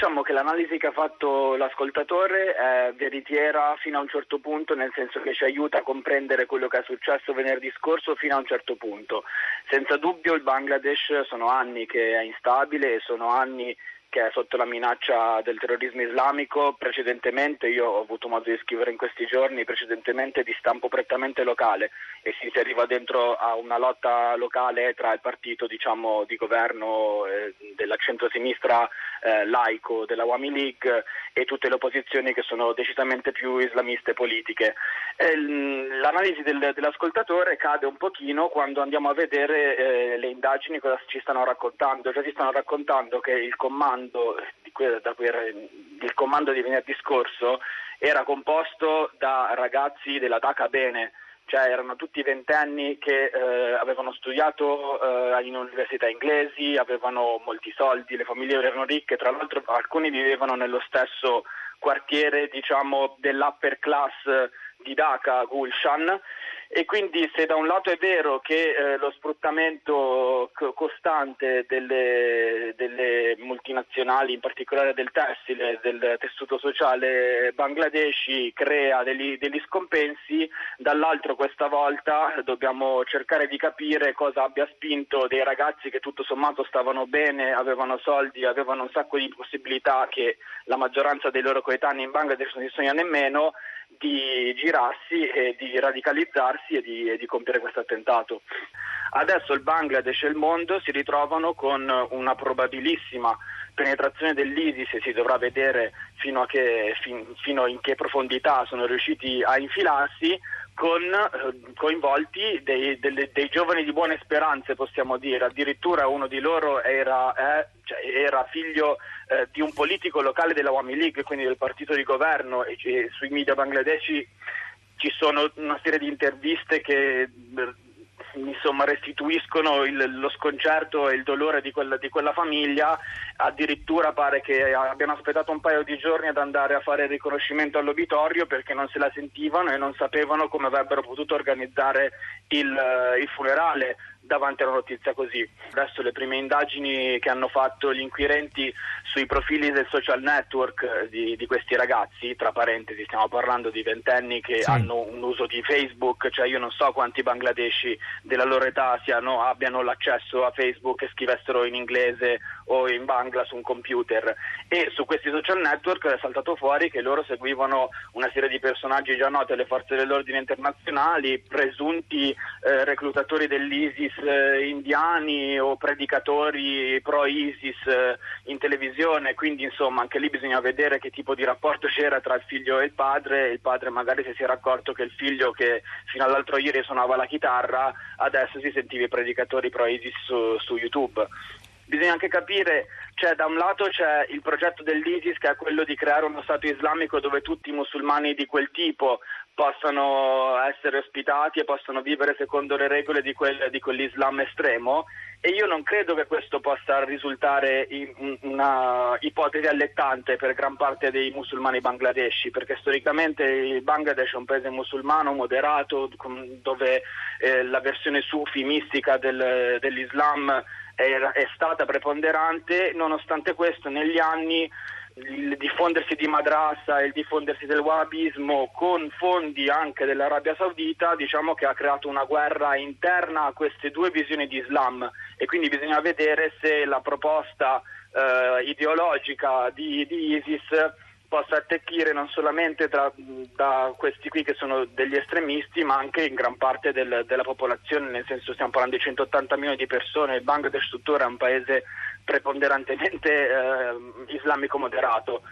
diciamo che l'analisi che ha fatto l'ascoltatore è veritiera fino a un certo punto, nel senso che ci aiuta a comprendere quello che è successo venerdì scorso fino a un certo punto. Senza dubbio il Bangladesh sono anni che è instabile e sono anni che è sotto la minaccia del terrorismo islamico, precedentemente, io ho avuto modo di scrivere in questi giorni, precedentemente di stampo prettamente locale e si arriva dentro a una lotta locale tra il partito diciamo, di governo eh, della centrosinistra eh, laico della Wami League e tutte le opposizioni che sono decisamente più islamiste politiche. Eh, l'analisi del, dell'ascoltatore cade un pochino quando andiamo a vedere eh, le indagini cosa ci stanno raccontando, cioè ci stanno raccontando che il comando comando il comando di venerdì scorso era composto da ragazzi della DACA Bene, cioè erano tutti ventenni che eh, avevano studiato eh, in università inglesi, avevano molti soldi, le famiglie erano ricche, tra l'altro alcuni vivevano nello stesso quartiere diciamo, dell'upper class di Dhaka, Gulshan e quindi se da un lato è vero che eh, lo sfruttamento costante delle, delle, multinazionali, in particolare del tessile, del tessuto sociale bangladeshi, crea degli, degli scompensi, dall'altro questa volta dobbiamo cercare di capire cosa abbia spinto dei ragazzi che tutto sommato stavano bene, avevano soldi, avevano un sacco di possibilità che la maggioranza dei loro coetanei in Bangladesh non si sogna nemmeno, di girarsi e di radicalizzarsi e di, e di compiere questo attentato. Adesso il Bangladesh e il mondo si ritrovano con una probabilissima penetrazione dell'ISIS e si dovrà vedere fino a che, fin, fino in che profondità sono riusciti a infilarsi con eh, coinvolti dei, dei, dei, giovani di buone speranze, possiamo dire. Addirittura uno di loro era, eh, cioè era figlio eh, di un politico locale della Wami League, quindi del partito di governo, e, e sui media bangladeshi ci sono una serie di interviste che insomma, restituiscono il, lo sconcerto e il dolore di quella, di quella, famiglia, addirittura pare che abbiano aspettato un paio di giorni ad andare a fare il riconoscimento all'obitorio perché non se la sentivano e non sapevano come avrebbero potuto organizzare il, il funerale davanti a una notizia così. Adesso le prime indagini che hanno fatto gli inquirenti sui profili del social network eh, di, di questi ragazzi, tra parentesi stiamo parlando di ventenni che sì. hanno un uso di Facebook, cioè io non so quanti bangladeshi della loro età siano, abbiano l'accesso a Facebook e scrivessero in inglese o in bangla su un computer. E su questi social network è saltato fuori che loro seguivano una serie di personaggi già noti alle forze dell'ordine internazionali, presunti eh, reclutatori dell'ISIS eh, indiani o predicatori pro-ISIS eh, in televisione, quindi insomma anche lì bisogna vedere che tipo di rapporto c'era tra il figlio e il padre, il padre magari si era accorto che il figlio che fino all'altro ieri suonava la chitarra adesso si sentiva i predicatori pro-ISIS su, su YouTube bisogna anche capire, cioè da un lato c'è il progetto dell'ISIS che è quello di creare uno Stato islamico dove tutti i musulmani di quel tipo possano essere ospitati e possano vivere secondo le regole di, quel, di quell'Islam estremo. E io non credo che questo possa risultare una ipotesi allettante per gran parte dei musulmani bangladeshi, perché storicamente il Bangladesh è un paese musulmano moderato dove eh, la versione sufi mistica del, dell'Islam è, è stata preponderante, nonostante questo negli anni il diffondersi di madrassa e il diffondersi del wahhabismo con fondi anche dell'Arabia Saudita diciamo che ha creato una guerra interna a queste due visioni di Islam. E quindi bisogna vedere se la proposta eh, ideologica di, di ISIS possa attecchire non solamente tra, da questi qui che sono degli estremisti, ma anche in gran parte del, della popolazione, nel senso stiamo parlando di 180 milioni di persone, il Bangladesh tuttora è un paese preponderantemente eh, islamico moderato